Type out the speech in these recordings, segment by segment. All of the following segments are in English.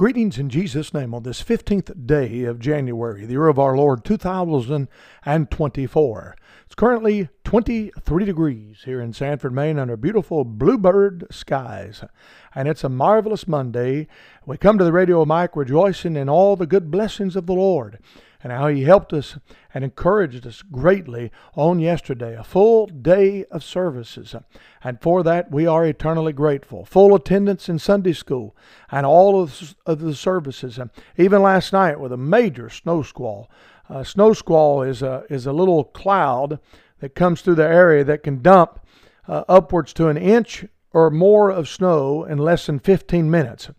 Greetings in Jesus' name on this 15th day of January, the year of our Lord 2024. It's currently 23 degrees here in Sanford, Maine, under beautiful bluebird skies. And it's a marvelous Monday. We come to the radio mic rejoicing in all the good blessings of the Lord and how He helped us and encouraged us greatly on yesterday. A full day of services. And for that, we are eternally grateful. Full attendance in Sunday school and all of the services. And Even last night with a major snow squall. A snow squall is a, is a little cloud that comes through the area that can dump uh, upwards to an inch or more of snow in less than 15 minutes.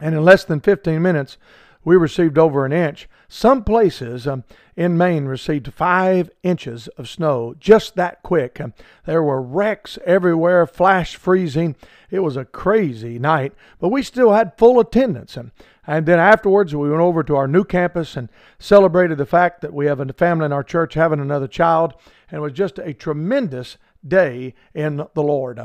And in less than 15 minutes, we received over an inch. Some places um, in Maine received five inches of snow just that quick. Um, there were wrecks everywhere, flash freezing. It was a crazy night, but we still had full attendance. Um, and then afterwards, we went over to our new campus and celebrated the fact that we have a family in our church having another child. And it was just a tremendous day in the Lord.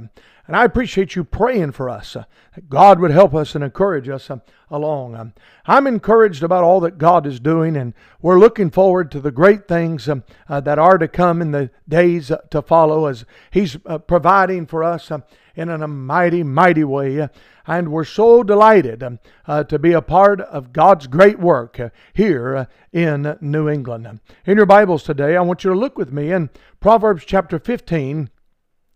Um, and I appreciate you praying for us. Uh, that God would help us and encourage us uh, along. Um, I'm encouraged about all that God is doing, and we're looking forward to the great things um, uh, that are to come in the days uh, to follow as He's providing for us um, in a mighty, mighty way. And we're so delighted um, to be a part of God's great work here in New England. In your Bibles today, I want you to look with me in Proverbs chapter 15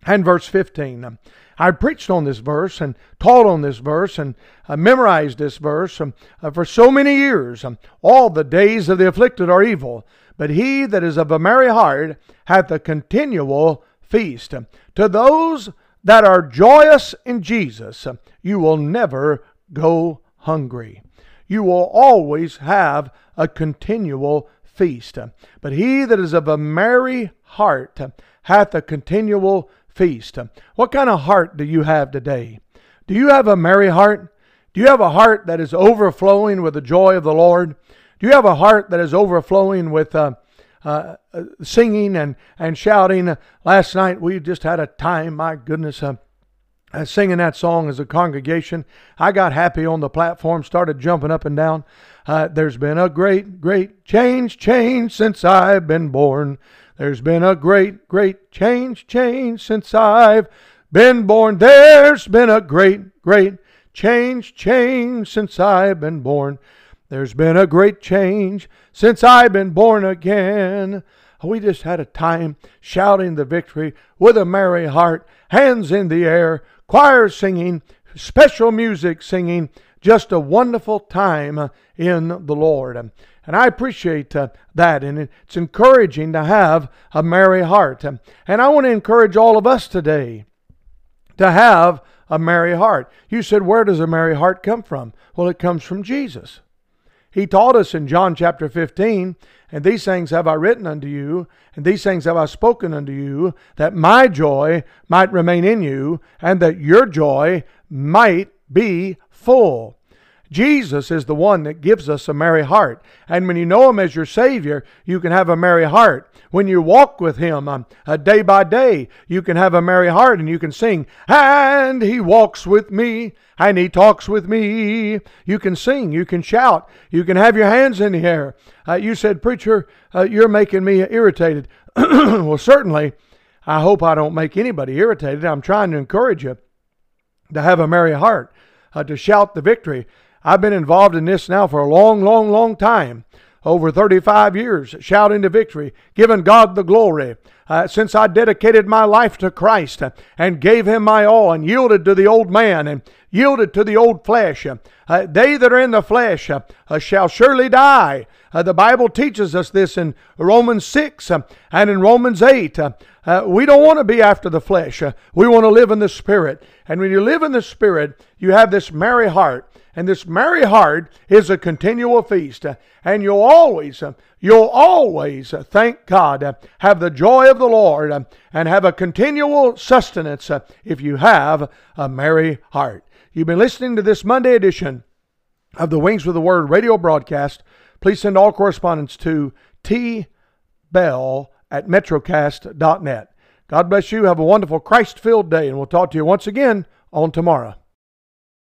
and verse 15. I preached on this verse and taught on this verse and uh, memorized this verse um, uh, for so many years. Um, all the days of the afflicted are evil, but he that is of a merry heart hath a continual feast. Um, to those that are joyous in Jesus, um, you will never go hungry. You will always have a continual feast. But he that is of a merry heart hath a continual feast. What kind of heart do you have today? Do you have a merry heart? Do you have a heart that is overflowing with the joy of the Lord? Do you have a heart that is overflowing with uh, uh, singing and, and shouting? Last night we just had a time, my goodness, uh, uh, singing that song as a congregation. I got happy on the platform, started jumping up and down. Uh, there's been a great, great change, change since I've been born. There's been a great, great change, change since I've been born. There's been a great, great change, change since I've been born. There's been a great change since I've been born again. We just had a time shouting the victory with a merry heart, hands in the air, choir singing, special music singing. Just a wonderful time in the Lord. And I appreciate uh, that. And it's encouraging to have a merry heart. And I want to encourage all of us today to have a merry heart. You said, where does a merry heart come from? Well, it comes from Jesus. He taught us in John chapter 15, and these things have I written unto you, and these things have I spoken unto you, that my joy might remain in you, and that your joy might be full. Jesus is the one that gives us a merry heart. And when you know Him as your Savior, you can have a merry heart. When you walk with Him um, uh, day by day, you can have a merry heart and you can sing, And He walks with me, and He talks with me. You can sing, you can shout, you can have your hands in the air. Uh, you said, Preacher, uh, you're making me irritated. well, certainly, I hope I don't make anybody irritated. I'm trying to encourage you to have a merry heart, uh, to shout the victory. I've been involved in this now for a long, long, long time. Over 35 years, shouting the victory, giving God the glory. Uh, since I dedicated my life to Christ uh, and gave Him my all and yielded to the old man and yielded to the old flesh. Uh, they that are in the flesh uh, uh, shall surely die. Uh, the Bible teaches us this in Romans 6 and in Romans 8. we don't want to be after the flesh. we want to live in the Spirit. And when you live in the Spirit, you have this merry heart and this merry heart is a continual feast. And you'll always, you'll always thank God, have the joy of the Lord, and have a continual sustenance if you have a merry heart. You've been listening to this Monday edition of the Wings with the Word radio broadcast. Please send all correspondence to T. Bell at metrocast.net. God bless you. Have a wonderful Christ filled day, and we'll talk to you once again on tomorrow.